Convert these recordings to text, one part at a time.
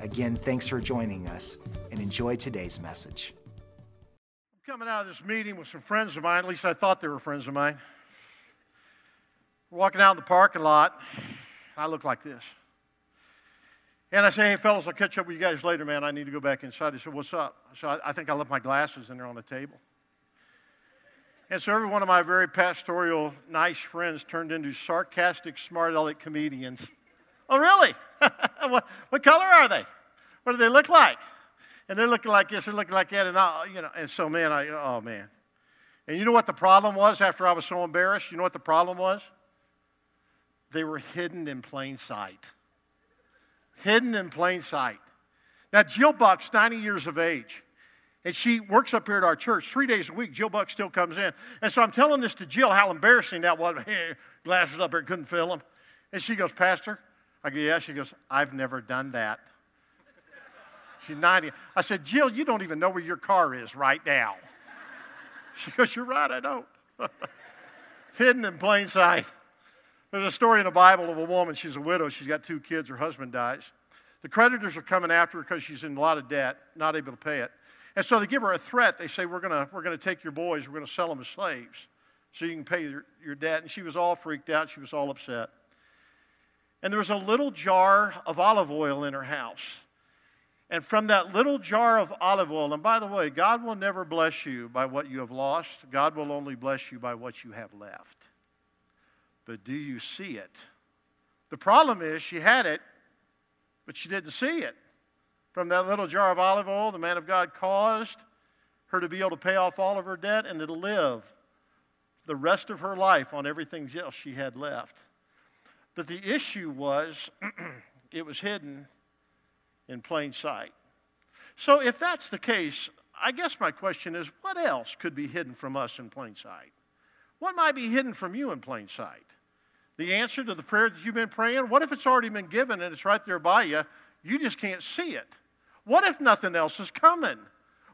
Again, thanks for joining us and enjoy today's message. I'm coming out of this meeting with some friends of mine, at least I thought they were friends of mine. We're walking out in the parking lot. I look like this. And I say, hey, fellas, I'll catch up with you guys later, man. I need to go back inside. They said, what's up? So I, I think I left my glasses in there on the table. And so every one of my very pastoral, nice friends turned into sarcastic, smart aleck comedians. Oh, really? what, what color are they? What do they look like? And they're looking like this, they're looking like that, and I, you know, and so man, I, oh man. And you know what the problem was after I was so embarrassed? You know what the problem was? They were hidden in plain sight. Hidden in plain sight. Now, Jill Buck's 90 years of age, and she works up here at our church three days a week. Jill Buck still comes in. And so I'm telling this to Jill how embarrassing that was. Glasses up here, couldn't fill them. And she goes, Pastor, I go, yeah. She goes, I've never done that. She's 90. I said, Jill, you don't even know where your car is right now. She goes, You're right, I don't. Hidden in plain sight. There's a story in the Bible of a woman. She's a widow. She's got two kids. Her husband dies. The creditors are coming after her because she's in a lot of debt, not able to pay it. And so they give her a threat. They say, We're going we're gonna take your boys, we're going to sell them as slaves so you can pay your, your debt. And she was all freaked out. She was all upset. And there was a little jar of olive oil in her house. And from that little jar of olive oil, and by the way, God will never bless you by what you have lost, God will only bless you by what you have left. But do you see it? The problem is she had it, but she didn't see it. From that little jar of olive oil, the man of God caused her to be able to pay off all of her debt and to live the rest of her life on everything else she had left. But the issue was it was hidden in plain sight. So, if that's the case, I guess my question is what else could be hidden from us in plain sight? What might be hidden from you in plain sight? The answer to the prayer that you've been praying? What if it's already been given and it's right there by you? You just can't see it. What if nothing else is coming?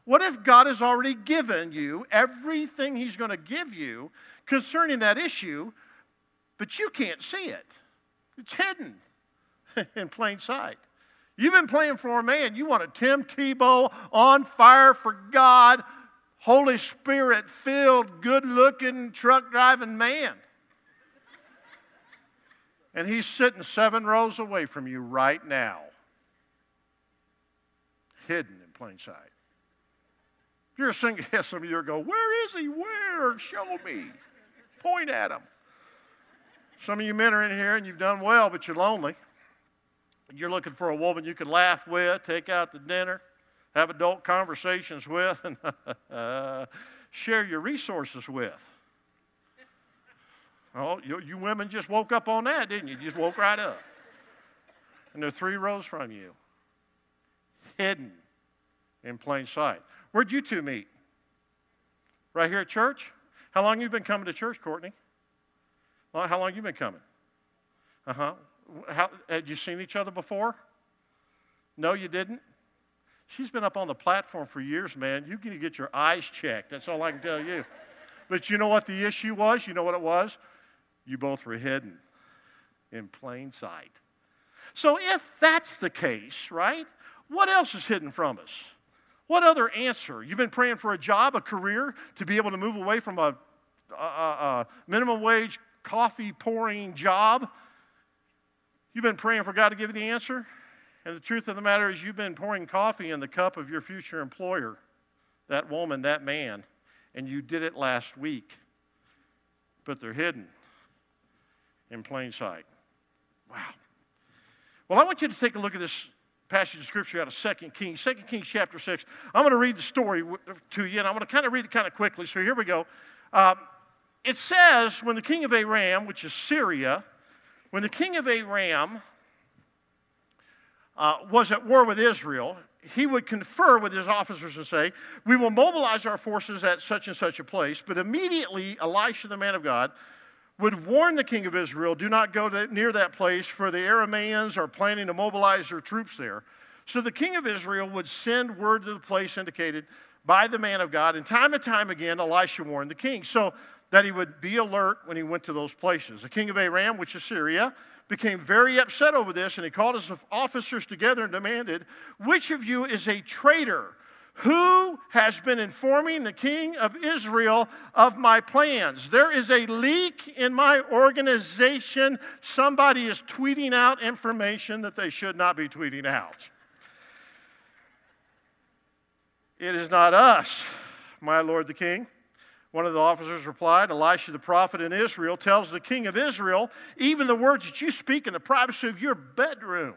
What if God has already given you everything He's going to give you concerning that issue, but you can't see it? It's hidden in plain sight. You've been playing for a man. You want a Tim Tebow on fire for God, Holy Spirit filled, good looking, truck driving man. And he's sitting seven rows away from you right now, hidden in plain sight. You're singing, yes, some of you going, Where is he? Where? Show me. Point at him. Some of you men are in here and you've done well, but you're lonely. You're looking for a woman you can laugh with, take out to dinner, have adult conversations with, and share your resources with. Oh, you, you, women just woke up on that, didn't you? You just woke right up. And they're three rows from you, hidden in plain sight. Where'd you two meet? Right here at church? How long you been coming to church, Courtney? Well, how long you been coming? Uh huh. How, had you seen each other before? No, you didn't? She's been up on the platform for years, man. You can get your eyes checked. That's all I can tell you. But you know what the issue was? You know what it was? You both were hidden in plain sight. So, if that's the case, right, what else is hidden from us? What other answer? You've been praying for a job, a career, to be able to move away from a, a, a minimum wage coffee pouring job. You've been praying for God to give you the answer. And the truth of the matter is, you've been pouring coffee in the cup of your future employer, that woman, that man, and you did it last week. But they're hidden in plain sight. Wow. Well, I want you to take a look at this passage of scripture out of 2 Kings, 2 Kings chapter 6. I'm going to read the story to you, and I'm going to kind of read it kind of quickly. So here we go. Um, it says, when the king of Aram, which is Syria, when the king of Aram uh, was at war with Israel, he would confer with his officers and say, We will mobilize our forces at such and such a place. But immediately, Elisha, the man of God, would warn the king of Israel, Do not go near that place, for the Arameans are planning to mobilize their troops there. So the king of Israel would send word to the place indicated by the man of God. And time and time again, Elisha warned the king so that he would be alert when he went to those places. The king of Aram, which is Syria, became very upset over this, and he called his officers together and demanded, Which of you is a traitor? Who has been informing the king of Israel of my plans? There is a leak in my organization. Somebody is tweeting out information that they should not be tweeting out. It is not us, my lord the king. One of the officers replied, Elisha the prophet in Israel tells the king of Israel, even the words that you speak in the privacy of your bedroom.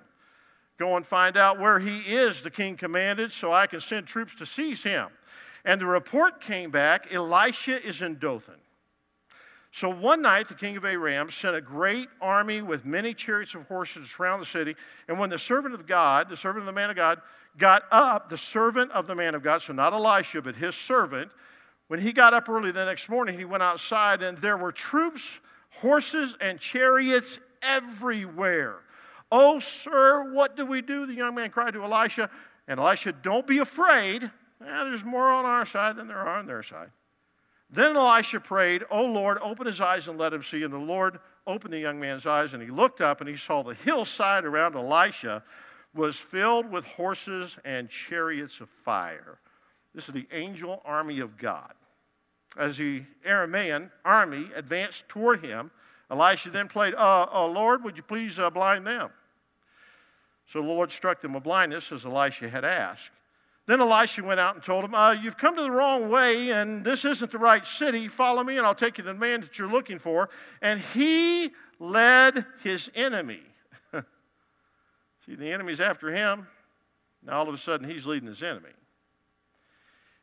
Go and find out where he is, the king commanded, so I can send troops to seize him. And the report came back Elisha is in Dothan. So one night, the king of Aram sent a great army with many chariots of horses to surround the city. And when the servant of God, the servant of the man of God, got up, the servant of the man of God, so not Elisha, but his servant, when he got up early the next morning, he went outside, and there were troops, horses, and chariots everywhere. Oh, sir, what do we do? The young man cried to Elisha. And Elisha, don't be afraid. Eh, there's more on our side than there are on their side. Then Elisha prayed, Oh Lord, open his eyes and let him see. And the Lord opened the young man's eyes, and he looked up and he saw the hillside around Elisha was filled with horses and chariots of fire. This is the angel army of God. As the Aramean army advanced toward him, Elisha then played, uh, uh, Lord, would you please uh, blind them? So the Lord struck them with blindness as Elisha had asked. Then Elisha went out and told him, uh, You've come to the wrong way, and this isn't the right city. Follow me, and I'll take you to the man that you're looking for. And he led his enemy. See, the enemy's after him. Now all of a sudden, he's leading his enemy.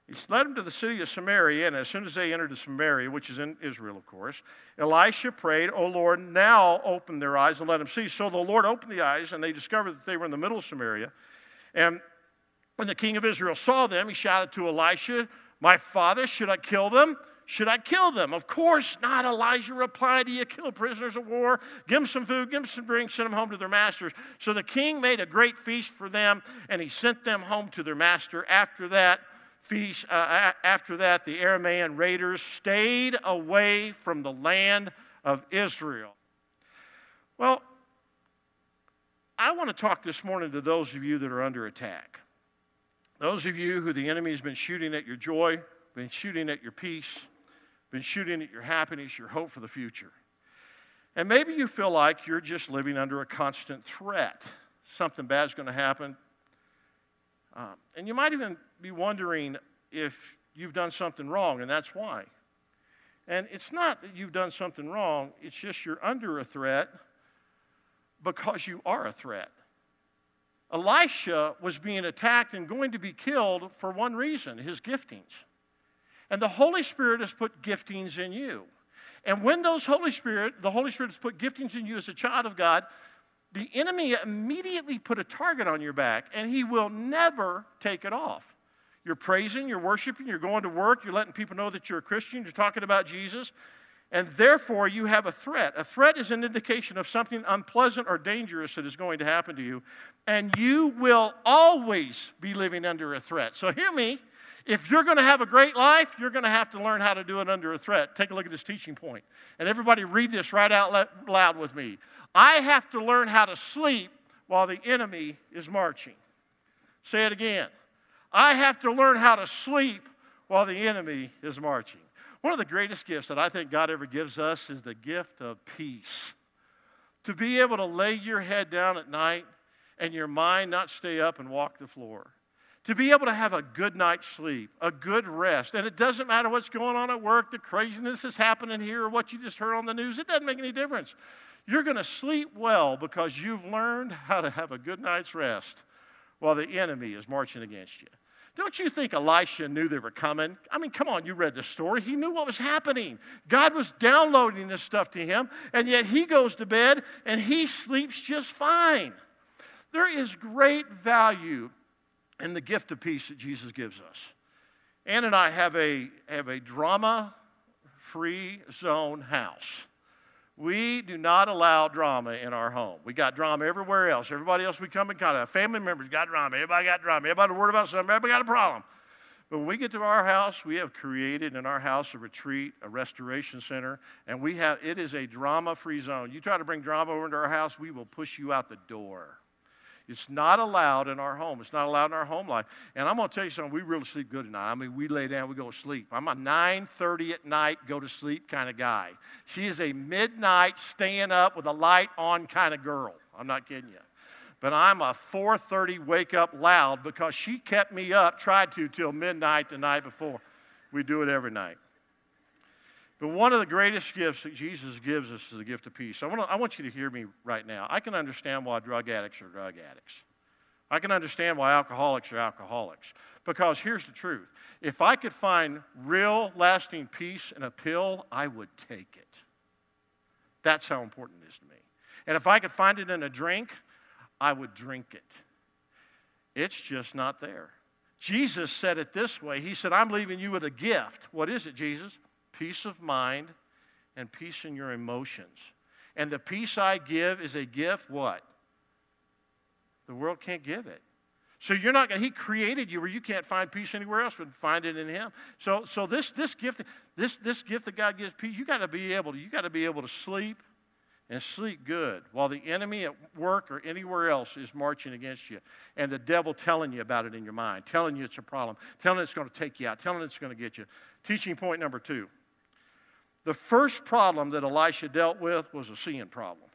He led them to the city of Samaria, and as soon as they entered Samaria, which is in Israel, of course, Elisha prayed, O Lord, now open their eyes and let them see. So the Lord opened the eyes, and they discovered that they were in the middle of Samaria. And when the king of Israel saw them, he shouted to Elisha, My father, should I kill them? Should I kill them? Of course not. Elijah replied, Do you kill prisoners of war? Give them some food, give them some drink, send them home to their masters. So the king made a great feast for them, and he sent them home to their master. After that, feast, uh, after that, the Aramean raiders stayed away from the land of Israel. Well, I want to talk this morning to those of you that are under attack. Those of you who the enemy has been shooting at your joy, been shooting at your peace, been shooting at your happiness, your hope for the future. And maybe you feel like you're just living under a constant threat. Something bad's going to happen. Um, and you might even be wondering if you've done something wrong, and that's why. And it's not that you've done something wrong, it's just you're under a threat because you are a threat. Elisha was being attacked and going to be killed for one reason his giftings. And the Holy Spirit has put giftings in you. And when those Holy Spirit, the Holy Spirit has put giftings in you as a child of God, the enemy immediately put a target on your back and he will never take it off. You're praising, you're worshiping, you're going to work, you're letting people know that you're a Christian, you're talking about Jesus, and therefore you have a threat. A threat is an indication of something unpleasant or dangerous that is going to happen to you, and you will always be living under a threat. So hear me. If you're going to have a great life, you're going to have to learn how to do it under a threat. Take a look at this teaching point. And everybody read this right out loud with me. I have to learn how to sleep while the enemy is marching. Say it again. I have to learn how to sleep while the enemy is marching. One of the greatest gifts that I think God ever gives us is the gift of peace. To be able to lay your head down at night and your mind not stay up and walk the floor. To be able to have a good night's sleep, a good rest. And it doesn't matter what's going on at work, the craziness is happening here, or what you just heard on the news, it doesn't make any difference. You're going to sleep well because you've learned how to have a good night's rest while the enemy is marching against you. Don't you think Elisha knew they were coming? I mean, come on, you read the story. He knew what was happening. God was downloading this stuff to him, and yet he goes to bed and he sleeps just fine. There is great value in the gift of peace that Jesus gives us. Ann and I have a, have a drama free zone house. We do not allow drama in our home. We got drama everywhere else. Everybody else we come in contact, family members got drama. Everybody got drama. Everybody worried about something. Everybody got a problem. But when we get to our house, we have created in our house a retreat, a restoration center, and we have it is a drama-free zone. You try to bring drama over into our house, we will push you out the door. It's not allowed in our home. It's not allowed in our home life. And I'm going to tell you something. We really sleep good at night. I mean, we lay down, we go to sleep. I'm a 9:30 at night, go to sleep kind of guy. She is a midnight, staying up with a light on kind of girl. I'm not kidding you. But I'm a 4:30 wake up loud because she kept me up, tried to till midnight the night before. We do it every night. But one of the greatest gifts that Jesus gives us is the gift of peace. I want, I want you to hear me right now. I can understand why drug addicts are drug addicts. I can understand why alcoholics are alcoholics. Because here's the truth if I could find real, lasting peace in a pill, I would take it. That's how important it is to me. And if I could find it in a drink, I would drink it. It's just not there. Jesus said it this way He said, I'm leaving you with a gift. What is it, Jesus? Peace of mind, and peace in your emotions. And the peace I give is a gift, what? The world can't give it. So you're not going he created you where you can't find peace anywhere else but find it in him. So so this this gift this this gift that God gives peace, you got to be able to you got to be able to sleep and sleep good while the enemy at work or anywhere else is marching against you and the devil telling you about it in your mind, telling you it's a problem, telling it's going to take you out, telling it's going to get you. Teaching point number 2. The first problem that Elisha dealt with was a seeing problem.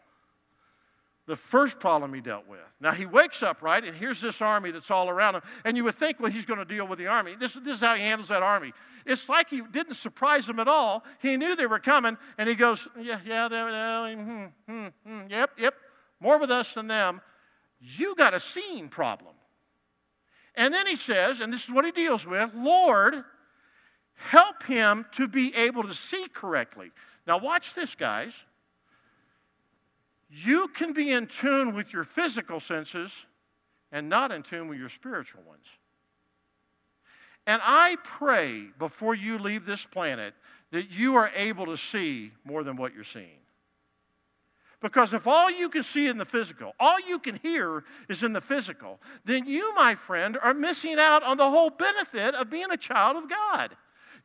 The first problem he dealt with. Now he wakes up, right, and here's this army that's all around him. And you would think, well, he's going to deal with the army. This, this is how he handles that army. It's like he didn't surprise them at all. He knew they were coming, and he goes, yeah, yeah, they, hmm, hmm, hmm, yep, yep, more with us than them. You got a seeing problem. And then he says, and this is what he deals with Lord, help him to be able to see correctly. Now, watch this, guys. You can be in tune with your physical senses and not in tune with your spiritual ones. And I pray before you leave this planet that you are able to see more than what you're seeing. Because if all you can see in the physical, all you can hear is in the physical, then you, my friend, are missing out on the whole benefit of being a child of God.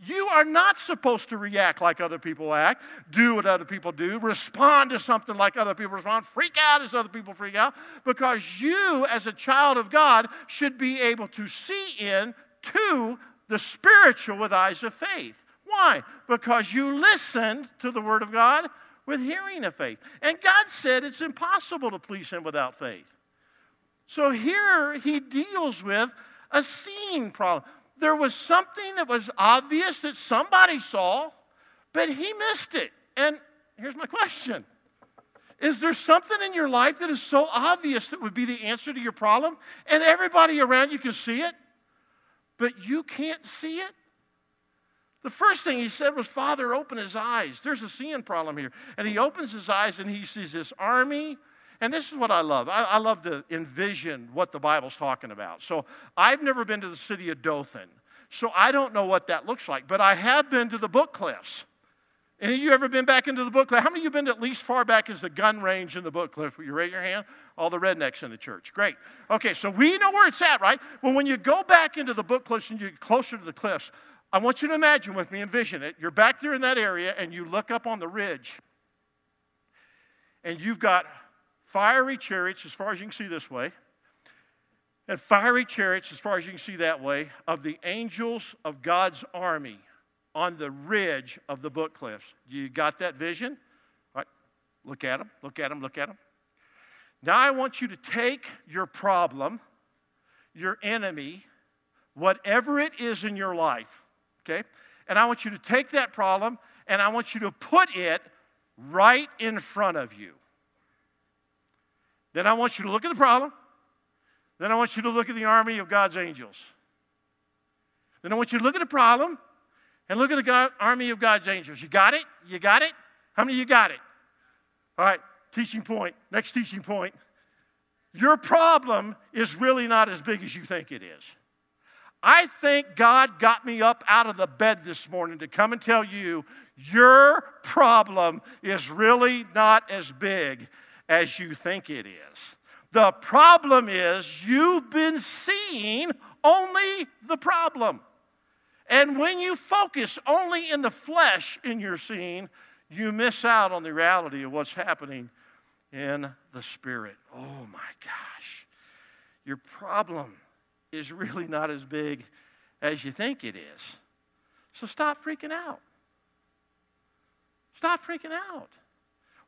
You are not supposed to react like other people act, do what other people do, respond to something like other people respond, freak out as other people freak out, because you, as a child of God, should be able to see in to the spiritual with eyes of faith. Why? Because you listened to the Word of God with hearing of faith. And God said it's impossible to please Him without faith. So here He deals with a seeing problem there was something that was obvious that somebody saw, but he missed it. And here's my question Is there something in your life that is so obvious that would be the answer to your problem, and everybody around you can see it, but you can't see it? The first thing he said was, Father, open his eyes. There's a seeing problem here. And he opens his eyes and he sees this army and this is what I love. I, I, love to envision what the Bible's talking about. So I've never been to the city of Dothan, so I don't know what that looks like. But I have been to the Book Cliffs. Any of you ever been back into the Book Cliff? How many of you been at least far back as the gun range in the Book Cliff? Will you raise your hand? All the rednecks in the church. Great. Okay, so we know where it's at, right? Well, when you go back into the Book Cliffs and you get closer to the cliffs, I want you to imagine with me, envision it. You're back there in that area and you look up on the ridge and you've got fiery chariots as far as you can see this way, and fiery chariots as far as you can see that way of the angels of God's army on the ridge of the book cliffs. You got that vision? All right, look at them, look at them, look at them. Now I want you to take your problem, your enemy, whatever it is in your life, okay? And I want you to take that problem and I want you to put it right in front of you. Then I want you to look at the problem. Then I want you to look at the army of God's angels. Then I want you to look at the problem and look at the God, army of God's angels. You got it? You got it? How many you got it? All right, teaching point. Next teaching point. your problem is really not as big as you think it is. I think God got me up out of the bed this morning to come and tell you your problem is really not as big as you think it is. The problem is you've been seeing only the problem. And when you focus only in the flesh in your scene, you miss out on the reality of what's happening in the spirit. Oh my gosh. Your problem is really not as big as you think it is. So stop freaking out. Stop freaking out.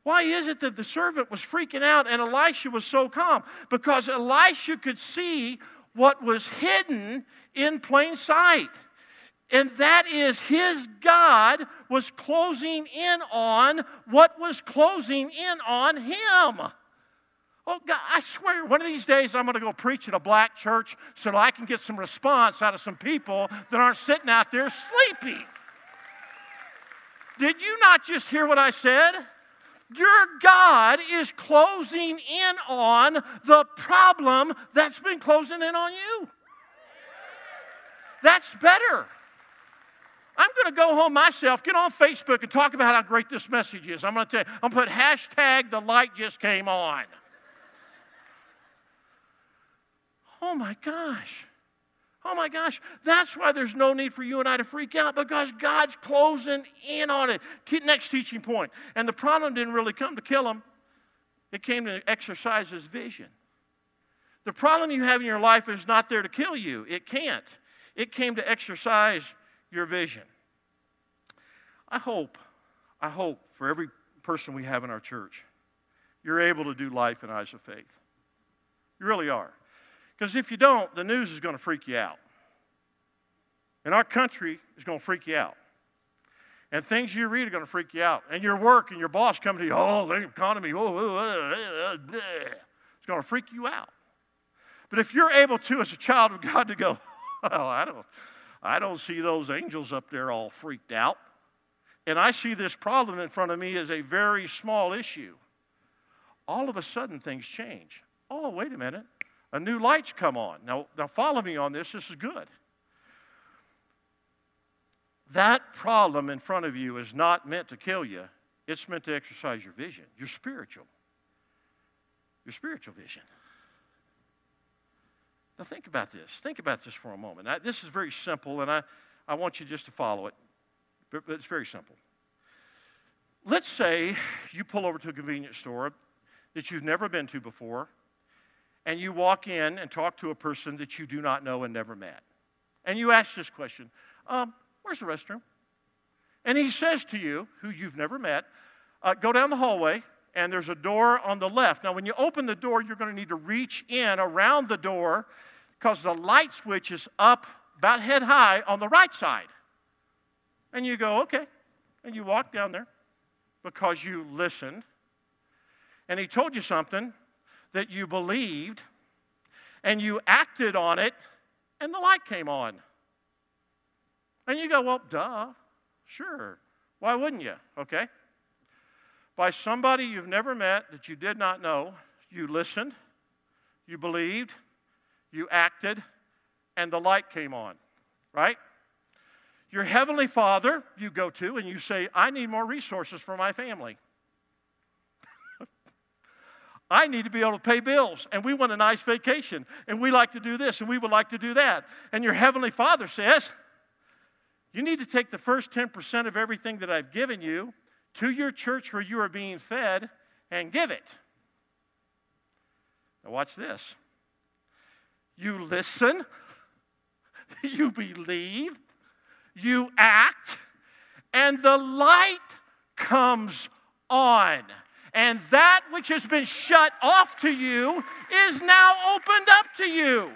Why is it that the servant was freaking out and Elisha was so calm? Because Elisha could see what was hidden in plain sight. And that is his God was closing in on what was closing in on him. Oh, God, I swear, one of these days I'm going to go preach at a black church so that I can get some response out of some people that aren't sitting out there sleeping. Did you not just hear what I said? Your God is closing in on the problem that's been closing in on you. That's better. I'm going to go home myself, get on Facebook, and talk about how great this message is. I'm going to tell you, I'm going to put hashtag the light just came on. Oh my gosh. Oh my gosh. That's why there's no need for you and I to freak out because God's closing in on it. next teaching point. And the problem didn't really come to kill him, it came to exercise his vision. The problem you have in your life is not there to kill you, it can't. It came to exercise your vision. I hope, I hope for every person we have in our church, you're able to do life in eyes of faith. You really are. Because if you don't, the news is going to freak you out. And our country is going to freak you out. And things you read are going to freak you out. And your work and your boss coming to you, oh, the economy, oh, oh, oh, oh it's going to freak you out. But if you're able to, as a child of God, to go, well, I don't, I don't see those angels up there all freaked out. And I see this problem in front of me as a very small issue. All of a sudden, things change. Oh, wait a minute a new light's come on. Now, now follow me on this. This is good. That problem in front of you is not meant to kill you. It's meant to exercise your vision, your spiritual, your spiritual vision. Now think about this. Think about this for a moment. I, this is very simple, and I, I want you just to follow it. But, but it's very simple. Let's say you pull over to a convenience store that you've never been to before, and you walk in and talk to a person that you do not know and never met. And you ask this question um, Where's the restroom? And he says to you, who you've never met, uh, Go down the hallway, and there's a door on the left. Now, when you open the door, you're going to need to reach in around the door because the light switch is up about head high on the right side. And you go, Okay. And you walk down there because you listened. And he told you something that you believed and you acted on it, and the light came on. And you go, well, duh, sure. Why wouldn't you? Okay. By somebody you've never met that you did not know, you listened, you believed, you acted, and the light came on, right? Your heavenly father, you go to and you say, I need more resources for my family. I need to be able to pay bills, and we want a nice vacation, and we like to do this, and we would like to do that. And your Heavenly Father says, You need to take the first 10% of everything that I've given you to your church where you are being fed and give it. Now, watch this. You listen, you believe, you act, and the light comes on and that which has been shut off to you is now opened up to you.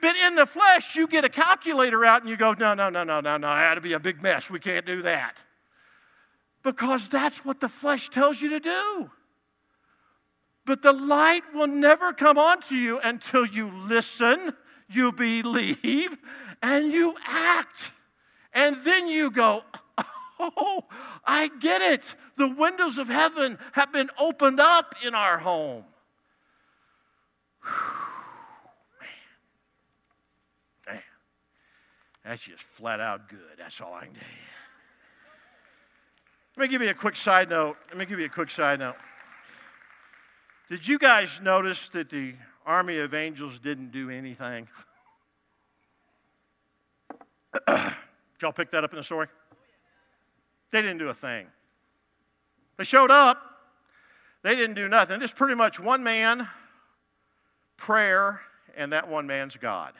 But in the flesh, you get a calculator out and you go, no, no, no, no, no, no, that'd be a big mess. We can't do that. Because that's what the flesh tells you to do. But the light will never come onto you until you listen, you believe, and you act. And then you go, Oh, I get it. The windows of heaven have been opened up in our home. Man. Man. That's just flat out good. That's all I can you. Let me give you a quick side note. Let me give you a quick side note. Did you guys notice that the army of angels didn't do anything? Did y'all pick that up in the story? They didn't do a thing. They showed up, they didn't do nothing. It's pretty much one man, prayer, and that one man's God.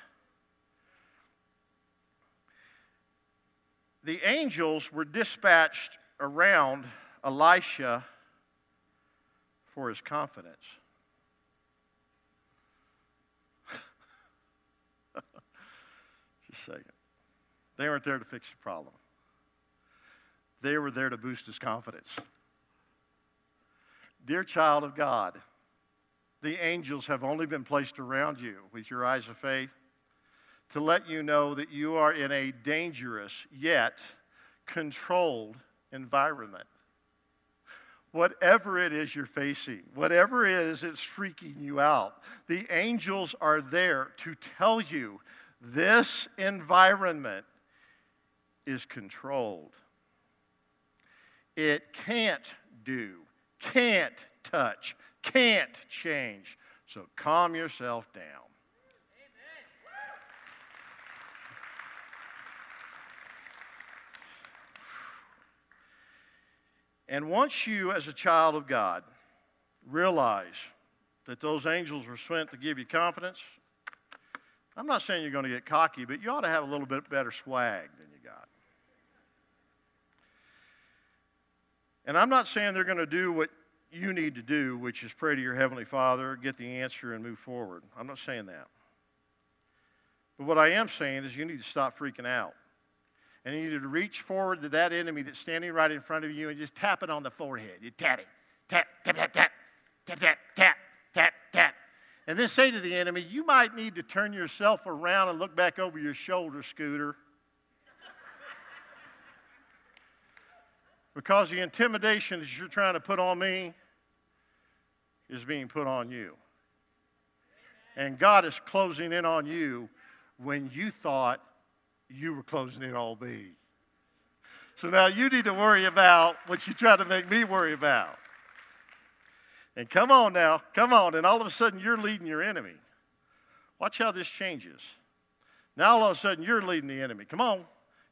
The angels were dispatched around Elisha for his confidence. Just a second. They weren't there to fix the problem, they were there to boost his confidence. Dear child of God, the angels have only been placed around you with your eyes of faith to let you know that you are in a dangerous yet controlled environment. Whatever it is you're facing, whatever it is that's freaking you out, the angels are there to tell you this environment is controlled. It can't do, can't touch, can't change. So calm yourself down. And once you, as a child of God, realize that those angels were sent to give you confidence, I'm not saying you're going to get cocky, but you ought to have a little bit better swag than you got. And I'm not saying they're going to do what you need to do, which is pray to your Heavenly Father, get the answer, and move forward. I'm not saying that. But what I am saying is you need to stop freaking out. And you need to reach forward to that enemy that's standing right in front of you and just tap it on the forehead. You tap it. Tap, tap, tap, tap, tap, tap, tap, tap, tap. And then say to the enemy, you might need to turn yourself around and look back over your shoulder, Scooter. Because the intimidation that you're trying to put on me is being put on you. And God is closing in on you when you thought you were closing in on me. So now you need to worry about what you try to make me worry about. And come on now, come on. And all of a sudden you're leading your enemy. Watch how this changes. Now all of a sudden you're leading the enemy. Come on.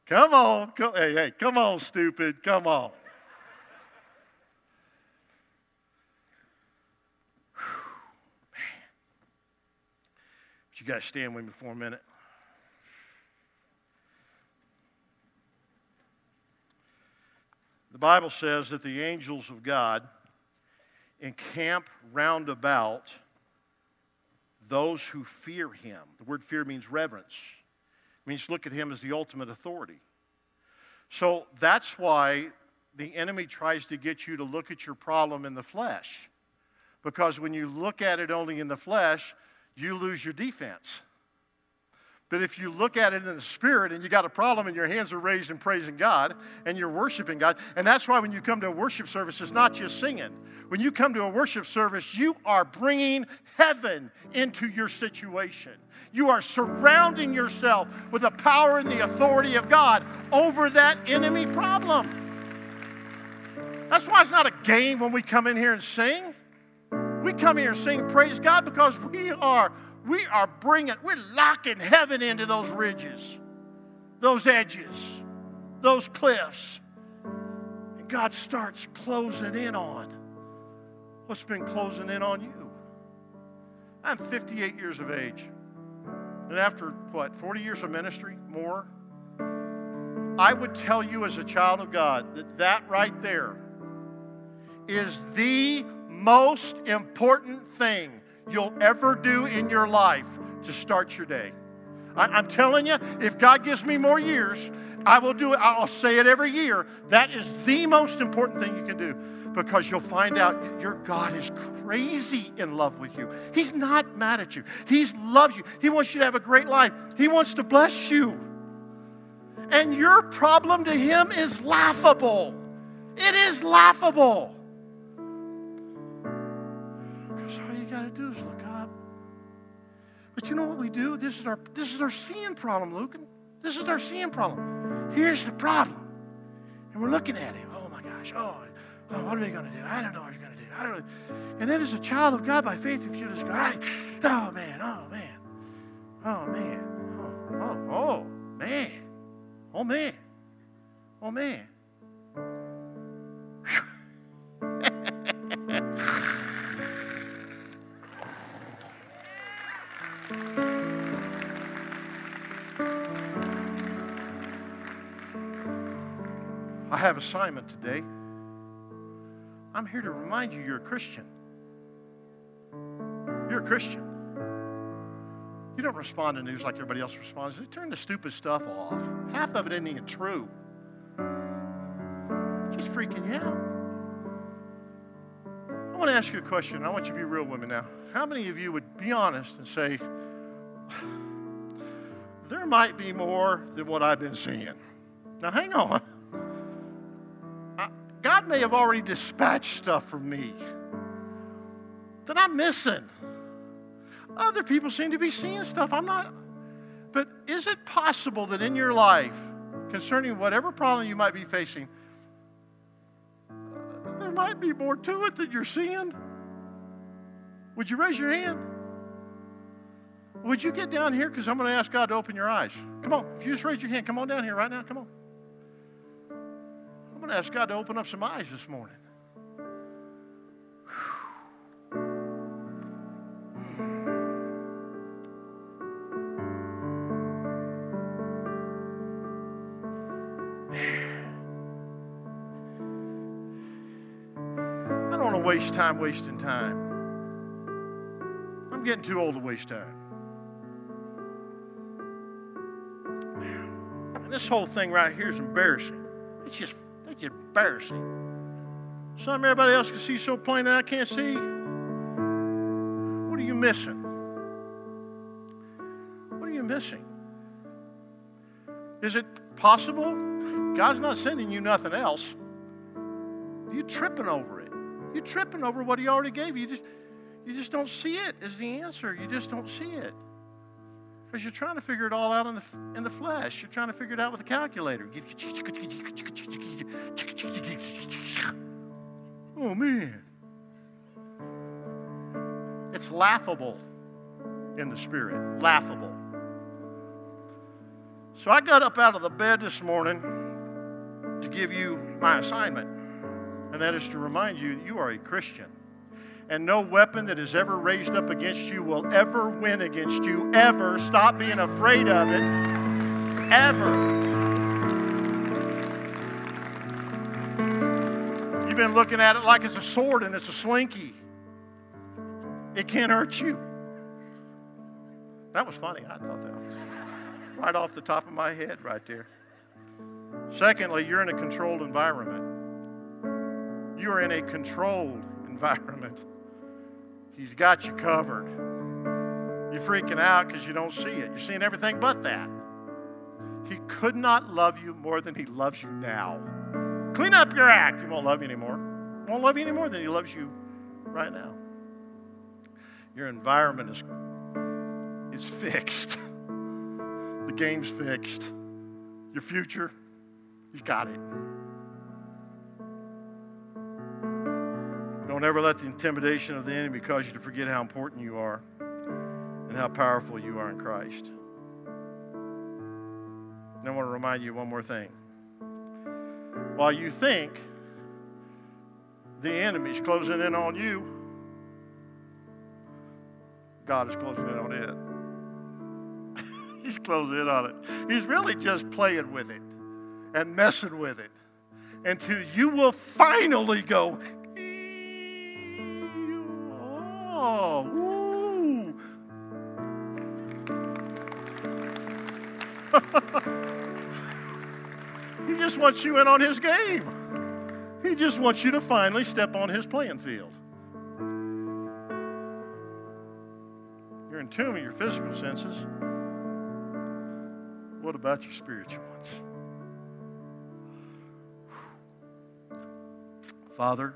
Come on. Come, hey, hey, come on, stupid. Come on. But you guys stand with me for a minute. The Bible says that the angels of God encamp round about those who fear him. The word fear means reverence. Means look at him as the ultimate authority. So that's why the enemy tries to get you to look at your problem in the flesh. Because when you look at it only in the flesh, you lose your defense. But if you look at it in the spirit and you got a problem and your hands are raised in praising God and you're worshiping God, and that's why when you come to a worship service, it's not just singing. When you come to a worship service, you are bringing heaven into your situation. You are surrounding yourself with the power and the authority of God over that enemy problem. That's why it's not a game when we come in here and sing. We come here and sing praise God because we are we are bringing, we're locking heaven into those ridges, those edges, those cliffs. And God starts closing in on what's been closing in on you. I'm 58 years of age. And after what, 40 years of ministry, more, I would tell you as a child of God that that right there is the most important thing you'll ever do in your life to start your day. I, am telling you, if God gives me more years, I will do it. I'll say it every year. That is the most important thing you can do because you'll find out your God is crazy in love with you. He's not mad at you, He loves you. He wants you to have a great life, He wants to bless you. And your problem to Him is laughable. It is laughable. Do is look up. But you know what we do? This is our this is our sin problem, Luke. This is our sin problem. Here's the problem. And we're looking at it. Oh my gosh. Oh, oh what are they to do? I don't know what you're to do. I don't know. And then as a child of God by faith, if you just go, oh man, oh man, oh man, oh, oh, oh man, oh man, oh man. Have assignment today. I'm here to remind you you're a Christian. You're a Christian. You don't respond to news like everybody else responds. You turn the stupid stuff off. Half of it isn't even true. Just freaking you out. I want to ask you a question. I want you to be real women now. How many of you would be honest and say, there might be more than what I've been seeing? Now, hang on. Have already dispatched stuff for me that I'm missing. Other people seem to be seeing stuff I'm not. But is it possible that in your life, concerning whatever problem you might be facing, there might be more to it that you're seeing? Would you raise your hand? Would you get down here? Because I'm going to ask God to open your eyes. Come on. If you just raise your hand, come on down here right now. Come on. Going to ask God to open up some eyes this morning. I don't want to waste time wasting time. I'm getting too old to waste time. This whole thing right here is embarrassing. It's just it's embarrassing. Something everybody else can see so plain that I can't see. What are you missing? What are you missing? Is it possible God's not sending you nothing else? You're tripping over it. You're tripping over what He already gave you. You just, you just don't see it as the answer. You just don't see it. Because you're trying to figure it all out in the, in the flesh. You're trying to figure it out with a calculator. Oh, man. It's laughable in the spirit. Laughable. So I got up out of the bed this morning to give you my assignment, and that is to remind you that you are a Christian and no weapon that is ever raised up against you will ever win against you, ever. Stop being afraid of it, ever. You've been looking at it like it's a sword and it's a slinky. It can't hurt you. That was funny. I thought that was right off the top of my head, right there. Secondly, you're in a controlled environment. You are in a controlled environment. He's got you covered. You're freaking out because you don't see it. You're seeing everything but that. He could not love you more than He loves you now. Clean up your act. He won't love you anymore. Won't love you anymore than He loves you right now. Your environment is, is fixed. The game's fixed. Your future, He's got it. Don't ever let the intimidation of the enemy cause you to forget how important you are and how powerful you are in Christ. And I want to remind you one more thing. While you think the enemy's closing in on you, God is closing in on it. He's closing in on it. He's really just playing with it and messing with it until you will finally go, Oh, woo. he just wants you in on his game. He just wants you to finally step on his playing field. You're in tune with your physical senses. What about your spiritual ones? Father,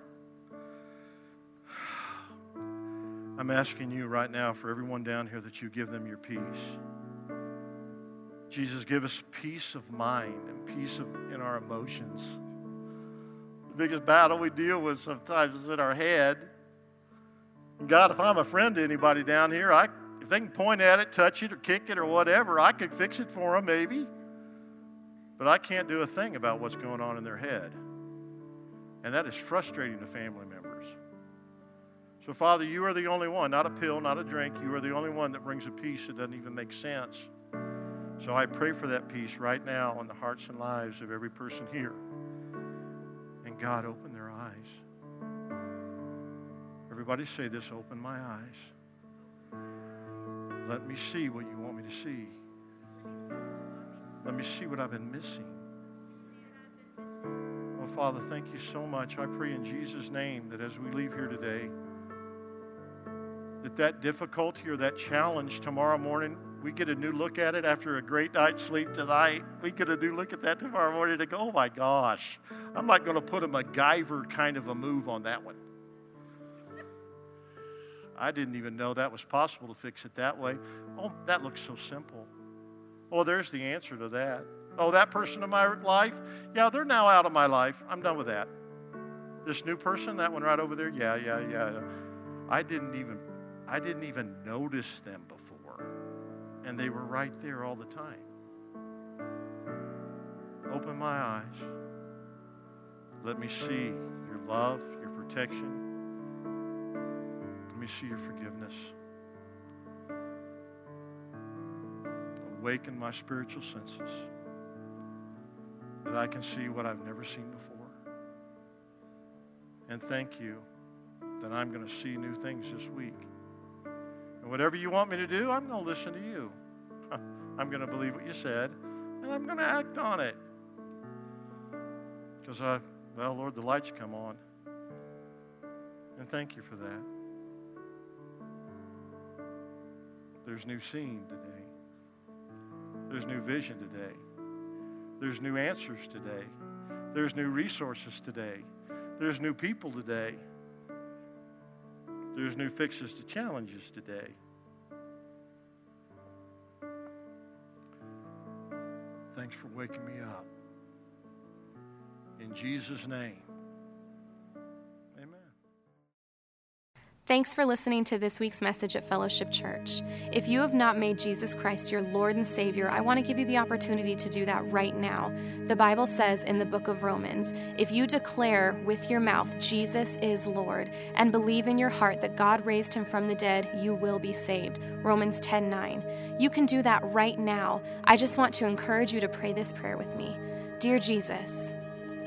I'm asking you right now for everyone down here that you give them your peace. Jesus, give us peace of mind and peace of, in our emotions. The biggest battle we deal with sometimes is in our head. And God, if I'm a friend to anybody down here, I, if they can point at it, touch it, or kick it, or whatever, I could fix it for them maybe. But I can't do a thing about what's going on in their head. And that is frustrating to family members. So, Father, you are the only one, not a pill, not a drink. You are the only one that brings a peace that doesn't even make sense. So I pray for that peace right now in the hearts and lives of every person here. And God, open their eyes. Everybody say this open my eyes. Let me see what you want me to see. Let me see what I've been missing. Oh, Father, thank you so much. I pray in Jesus' name that as we leave here today, that that difficulty or that challenge tomorrow morning, we get a new look at it after a great night's sleep tonight. We get a new look at that tomorrow morning and go, oh my gosh, I'm not going to put a MacGyver kind of a move on that one. I didn't even know that was possible to fix it that way. Oh, that looks so simple. Oh, there's the answer to that. Oh, that person in my life, yeah, they're now out of my life. I'm done with that. This new person, that one right over there, yeah, yeah, yeah. I didn't even I didn't even notice them before. And they were right there all the time. Open my eyes. Let me see your love, your protection. Let me see your forgiveness. Awaken my spiritual senses that I can see what I've never seen before. And thank you that I'm going to see new things this week. And whatever you want me to do, I'm going to listen to you. I'm going to believe what you said, and I'm going to act on it. Because I, well, Lord, the lights come on. And thank you for that. There's new seeing today. There's new vision today. There's new answers today. There's new resources today. There's new people today. There's new fixes to challenges today. Thanks for waking me up. In Jesus' name. Thanks for listening to this week's message at Fellowship Church. If you have not made Jesus Christ your Lord and Savior, I want to give you the opportunity to do that right now. The Bible says in the book of Romans if you declare with your mouth Jesus is Lord and believe in your heart that God raised him from the dead, you will be saved. Romans 10 9. You can do that right now. I just want to encourage you to pray this prayer with me. Dear Jesus,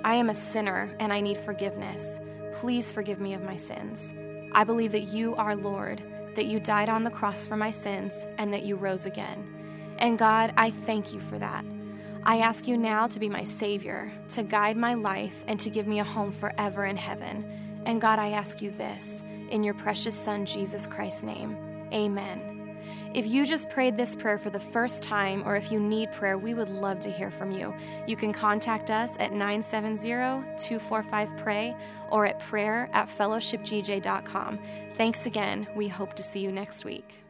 I am a sinner and I need forgiveness. Please forgive me of my sins. I believe that you are Lord, that you died on the cross for my sins, and that you rose again. And God, I thank you for that. I ask you now to be my Savior, to guide my life, and to give me a home forever in heaven. And God, I ask you this in your precious Son, Jesus Christ's name. Amen. If you just prayed this prayer for the first time or if you need prayer, we would love to hear from you. You can contact us at 970 245 PRAY or at prayer at fellowshipgj.com. Thanks again. We hope to see you next week.